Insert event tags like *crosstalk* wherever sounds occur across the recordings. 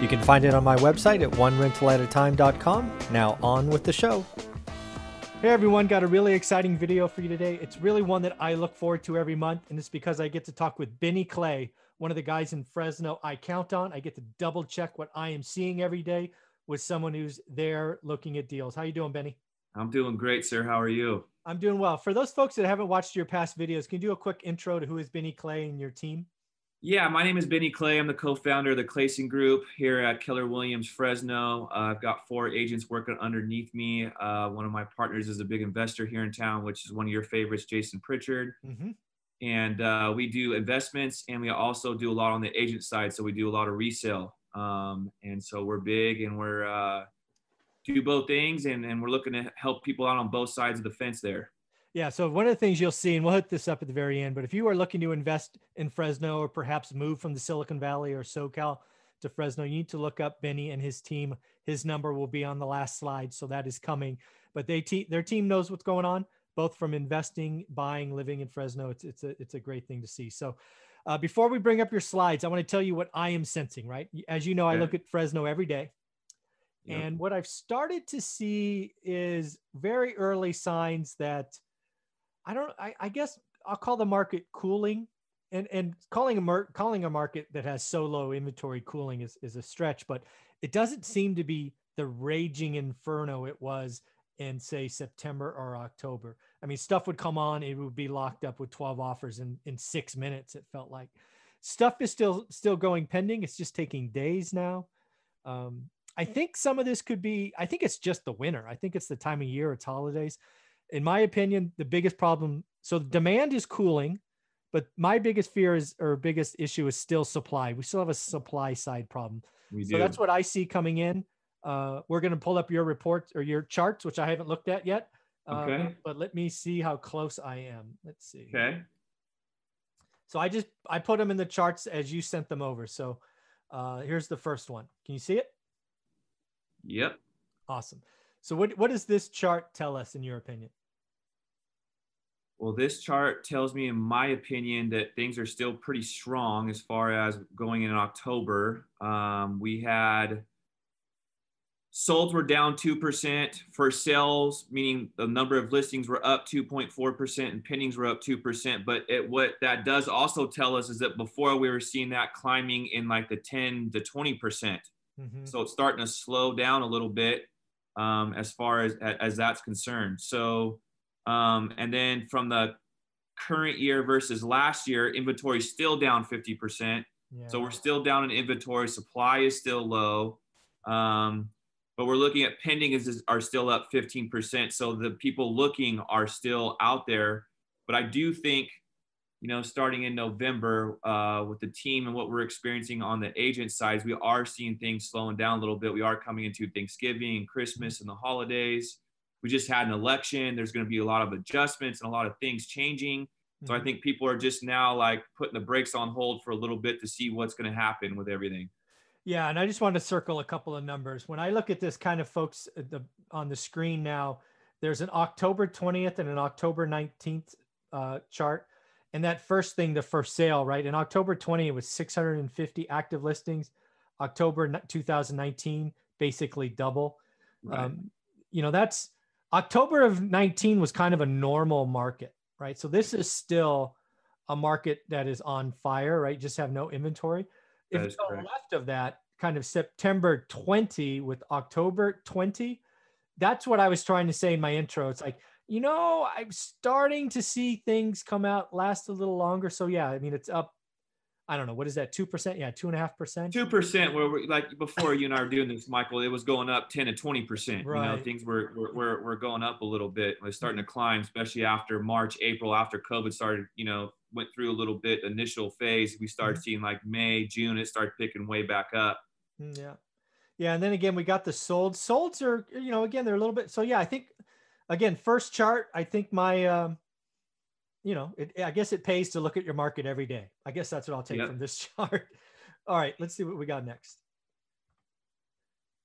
You can find it on my website at onerentalatatime.com. Now, on with the show. Hey everyone, got a really exciting video for you today. It's really one that I look forward to every month, and it's because I get to talk with Benny Clay, one of the guys in Fresno I count on. I get to double check what I am seeing every day with someone who's there looking at deals. How you doing, Benny? I'm doing great, sir. How are you? I'm doing well. For those folks that haven't watched your past videos, can you do a quick intro to who is Benny Clay and your team? Yeah, my name is Benny Clay. I'm the co-founder of the Clayson Group here at Keller Williams Fresno. Uh, I've got four agents working underneath me. Uh, one of my partners is a big investor here in town, which is one of your favorites, Jason Pritchard. Mm-hmm. And uh, we do investments, and we also do a lot on the agent side. So we do a lot of resale, um, and so we're big, and we're uh, do both things, and, and we're looking to help people out on both sides of the fence there. Yeah. So one of the things you'll see, and we'll hit this up at the very end, but if you are looking to invest in Fresno or perhaps move from the Silicon Valley or SoCal to Fresno, you need to look up Benny and his team. His number will be on the last slide, so that is coming. But they te- their team knows what's going on, both from investing, buying, living in Fresno. It's it's a it's a great thing to see. So. Uh, before we bring up your slides, I want to tell you what I am sensing, right? As you know, I look at Fresno every day. Yep. And what I've started to see is very early signs that I don't. I, I guess I'll call the market cooling, and and calling a mar- calling a market that has so low inventory cooling is is a stretch, but it doesn't seem to be the raging inferno it was in say September or October. I mean, stuff would come on, it would be locked up with 12 offers in in six minutes. It felt like stuff is still still going pending. It's just taking days now. Um, I think some of this could be. I think it's just the winter. I think it's the time of year. It's holidays in my opinion, the biggest problem. So demand is cooling, but my biggest fear is or biggest issue is still supply. We still have a supply side problem. We so do. that's what I see coming in. Uh, we're going to pull up your reports or your charts, which I haven't looked at yet. Uh, okay. But let me see how close I am. Let's see. Okay. So I just I put them in the charts as you sent them over. So uh, here's the first one. Can you see it? Yep. Awesome. So what what does this chart tell us in your opinion? Well, this chart tells me, in my opinion, that things are still pretty strong as far as going in October. Um, we had solds were down 2%. For sales, meaning the number of listings were up 2.4% and pendings were up 2%. But it, what that does also tell us is that before we were seeing that climbing in like the 10 to 20%. percent mm hmm So it's starting to slow down a little bit um, as far as, as that's concerned. So, um, and then from the current year versus last year, inventory is still down 50%. Yeah. So we're still down in inventory. Supply is still low. Um, but we're looking at pending is, are still up 15%. So the people looking are still out there. But I do think, you know, starting in November uh, with the team and what we're experiencing on the agent side, we are seeing things slowing down a little bit. We are coming into Thanksgiving, Christmas, and the holidays we just had an election. There's going to be a lot of adjustments and a lot of things changing. So I mm-hmm. think people are just now like putting the brakes on hold for a little bit to see what's going to happen with everything. Yeah, and I just want to circle a couple of numbers. When I look at this kind of folks the, on the screen now, there's an October 20th and an October 19th uh, chart. And that first thing, the first sale, right? In October 20, it was 650 active listings. October 2019, basically double. Right. Um, you know, that's October of 19 was kind of a normal market, right? So this is still a market that is on fire, right? Just have no inventory. If you go left of that, kind of September 20 with October 20, that's what I was trying to say in my intro. It's like, you know, I'm starting to see things come out last a little longer. So yeah, I mean, it's up I don't know what is that two percent? Yeah, two and a half percent. Two percent. Where we, like before you and I were doing this, Michael, it was going up ten to twenty percent. Right. You know, things were, were were going up a little bit. It was starting to climb, especially after March, April, after COVID started. You know, went through a little bit initial phase. We started mm-hmm. seeing like May, June, it started picking way back up. Mm, yeah. Yeah, and then again, we got the sold. Solds are, you know, again, they're a little bit. So yeah, I think, again, first chart. I think my, um, you know, it, I guess it pays to look at your market every day. I guess that's what I'll take Yep. from this *laughs* chart. All right, let's see what we got next.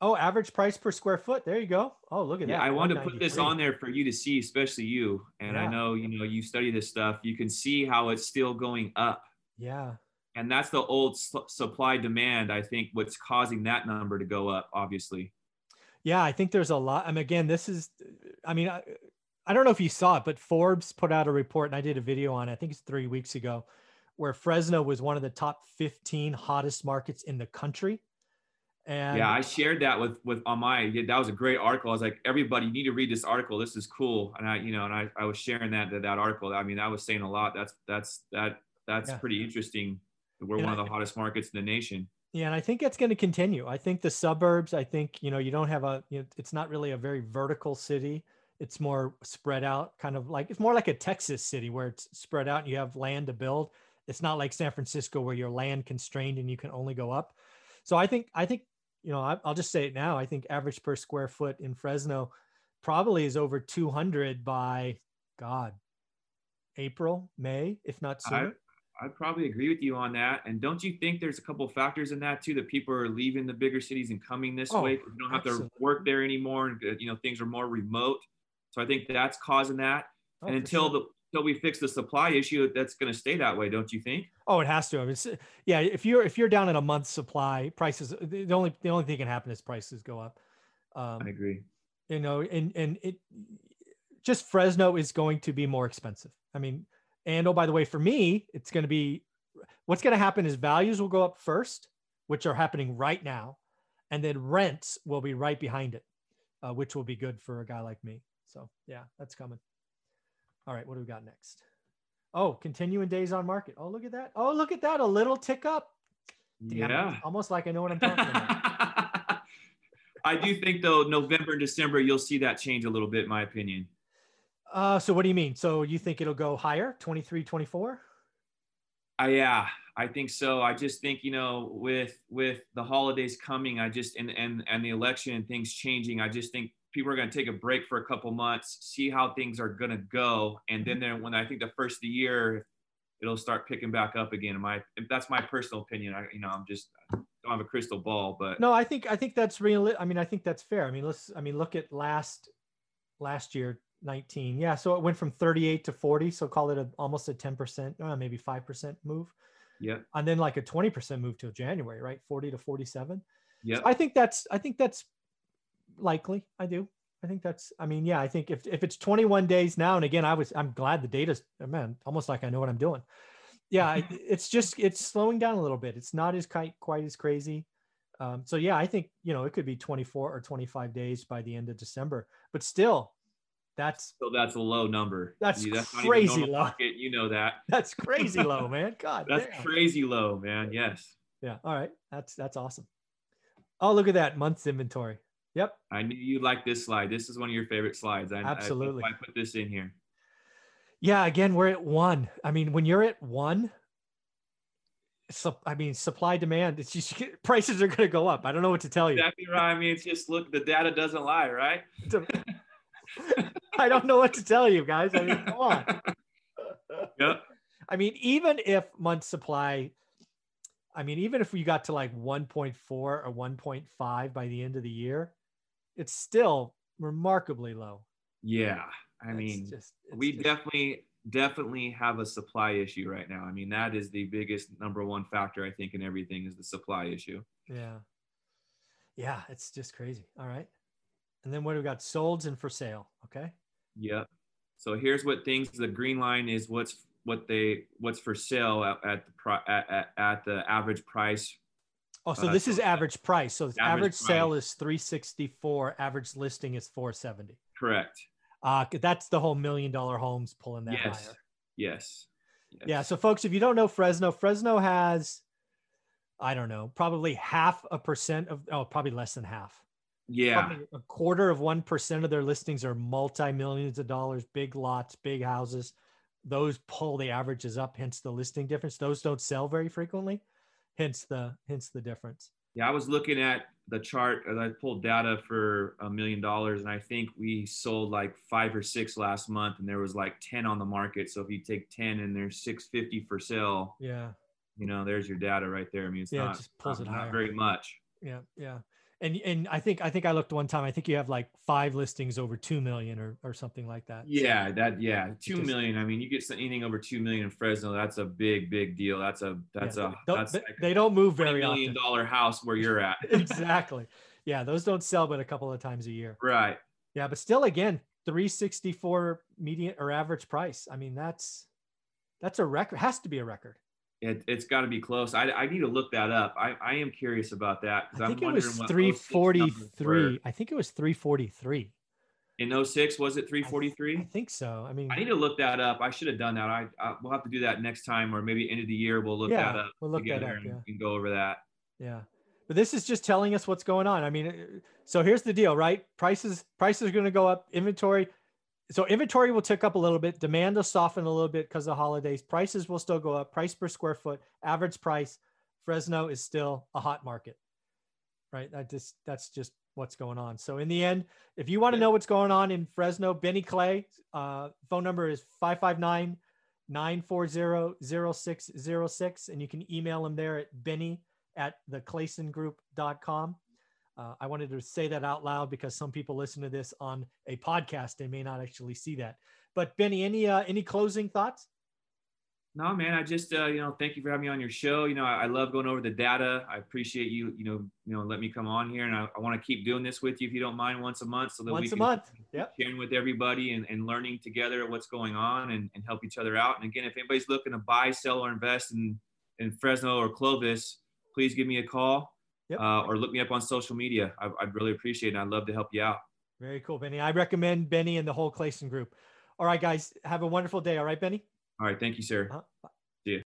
Oh, average price per square foot. There you go. Oh, look at Yeah, that. I wanted to put this on there for you to see, especially you. And I know, you know, you study this stuff. You can see how it's still going up. Yeah. And that's the old su- supply demand, I think, what's causing that number to go up, obviously. Yeah, I think there's a lot. I mean, again, this is, I mean, I, I don't know if you saw it, but Forbes put out a report and I did a video on it. I think it's three weeks ago where Fresno was one of the top 15 hottest markets in the country. And yeah, I shared that with with on my yeah, that was a great article. I was like, everybody, you need to read this article. This is cool. And I, you know, and I, I was sharing that that, article. I mean, that was saying a lot. That's that's that that's Yeah. pretty interesting. We're And one I- of the hottest markets in the nation. Yeah, and I think that's going to continue. I think the suburbs, I think, you know, you don't have a, you know, it's not really a very vertical city. It's more spread out, kind of like, it's more like a Texas city where it's spread out and you have land to build. It's not like San Francisco where you're land constrained and you can only go up. So I think, I think, you know, I, I'll just say it now. I think average per square foot in Fresno probably is over 200 by God, April, May, if not I- sooner. I'd probably agree with you on that. And don't you think there's a couple of factors in that too that people are leaving the bigger cities and coming this Oh, way? You don't have absolutely. to work there anymore, and uh, you know things are more remote. So I think that's causing that. Oh, and until sure. the until we fix the supply issue, that's going to stay that way, don't you think? Oh, it has to. I mean, yeah. If you're if you're down in a month's supply, prices the the only the only thing can happen is prices go up. Um, I agree. you know, and and it just Fresno is going to be more expensive. I mean, and oh by the way, for me, it's going to be what's going to happen is values will go up first, which are happening right now, and then rents will be right behind it, uh, which will be good for a guy like me. So yeah, that's coming. All right, what do we got next? Oh, continuing days on market. Oh, look at that. Oh, look at that. A little tick up. Damn yeah. Almost like I know what I'm talking about. *laughs* I do think though November and December you'll see that change a little bit, in my opinion. Uh, so what do you mean? So you think it'll go higher, 23, 24? Uh, yeah, I think so. I just think you know with with the holidays coming, I just and and and the election and things changing, I just think people are going to take a break for a couple months, see how things are going to go, and then then when I think the first of the year, it'll start picking back up again. My that's my personal opinion. I you know I'm just I don't have a crystal ball, but No, I think I think that's real. I mean, I think that's fair. I mean, let's. I mean, look at last last year, 19. Yeah, so it went from 38 to 40. So call it a almost a 10 percent, uh, maybe five percent move, yeah, and then like a 20 percent move till January, right? 40 to 47. yeah. I think that's I think that's likely. I do. I think that's. I mean, yeah. I think if if it's 21 days now, and again, I was I'm glad the data's man almost like I know what I'm doing. Yeah, *laughs* it's just it's slowing down a little bit. It's not as quite quite as crazy. Um, so yeah, I think you know it could be 24 or 25 days by the end of December, but still, that's So that's a low number. That's not even crazy low. Market, you know that. *laughs* that's crazy low, *laughs* man. God, That's damn. crazy low, man. Yes. Yeah. All right. That's that's awesome. Oh, look at that month's inventory. Yep. I knew you like this slide. This is one of your favorite slides. I, Absolutely. I, I put this in here. Yeah, again, we're at one. I mean, when you're at one, so I mean, supply demand, it's just *laughs* prices are going to go up. I don't know what to tell you. Exactly right. I mean, it's just look, the data doesn't lie, right? *laughs* I don't know what to tell you guys. I mean, come on. *laughs* Yep. I mean, even if month supply, I mean, even if we got to like 1.4 or 1.5 by the end of the year, it's still remarkably low. Yeah. I mean, just, we just- definitely, definitely have a supply issue right now. I mean, that is the biggest number one factor, I think, in everything is the supply issue. Yeah. Yeah, it's just crazy. All right. And then what do we got? Solds and for sale. Okay. Yep. So here's what things. The green line is what's what they what's for sale at, at the at, at, at the average price. Oh, so Uh, this is so- average price. So Average average, sale is 364, average listing is 470. Correct. Uh that's the whole million dollar homes pulling that Yes. higher. Yes. yes. Yeah. So folks, if you don't know Fresno, Fresno has I don't know, probably half a percent of oh, probably less than half. Yeah. Probably a quarter of one percent of their listings are multi-millions of dollars, big lots, big houses. Those pull the averages up, hence the listing difference. Those don't sell very frequently, hence the hence the difference. Yeah, I was looking at the chart as I pulled data for a million dollars, and I think we sold like five or six last month, and there was like ten on the market. So if you take ten and there's six fifty for sale, yeah, you know, there's your data right there. I mean, it's yeah, not, it just pulls not, it not very much. Yeah, yeah. And and I think I think I looked one time. I think you have like five listings over two million or or something like that. Yeah, that yeah, two just- million. I mean, you get anything over two million in Fresno, that's a big, big deal. That's a that's Yeah, a that's they, like they don't move very million often. dollar house where you're at. *laughs* exactly. Yeah, those don't sell but a couple of times a year. right. Yeah, but still, again, 364 median or average price. I mean, that's that's a record. Has to be a record. It, it's got to be close. I, I need to look that up. I, I am curious about that I think I'm it was wondering what 06 numbers were. 343. I think it was 343. In 06, was it 343? I 343? think so. I mean, I need to look that up. I should have done that. I, I we'll have to do that next time, or maybe end of the year we'll look Yeah, that up we'll look that up, and yeah. we can go over that. Yeah. But this is just telling us what's going on. I mean, uh, so here's the deal, right? Prices prices are going to go up. Inventory so inventory will tick up a little bit. Demand will soften a little bit because of holidays. Prices will still go up. Price per square foot, average price. Fresno is still a hot market, right? That just that's just what's going on. So in the end, if you want to know what's going on in Fresno, Benny Clay, uh, phone number is 559 940 0606. And you can email him there at benny at the theclaysongroup.com. Uh, I wanted to say that out loud because some people listen to this on a podcast. They may not actually see that. But Benny, any uh, any closing thoughts? No, man. I just, uh, you know, thank you for having me on your show. You know, I, I love going over the data. I appreciate you, you know, you know, let me come on here, and I, I want to keep doing this with you if you don't mind, once a month, so that we Once a can month. keep Yep. sharing with everybody and, and learning together what's going on and, and help each other out. And again, if anybody's looking to buy, sell, or invest in in Fresno or Clovis, please give me a call Yep. uh, or look me up on social media. I, I'd really appreciate it. I'd love to help you out. Very cool, Benny. I recommend Benny and the whole Clayson group. All right, guys, have a wonderful day. All right, Benny. All right, thank you, sir. Uh-huh.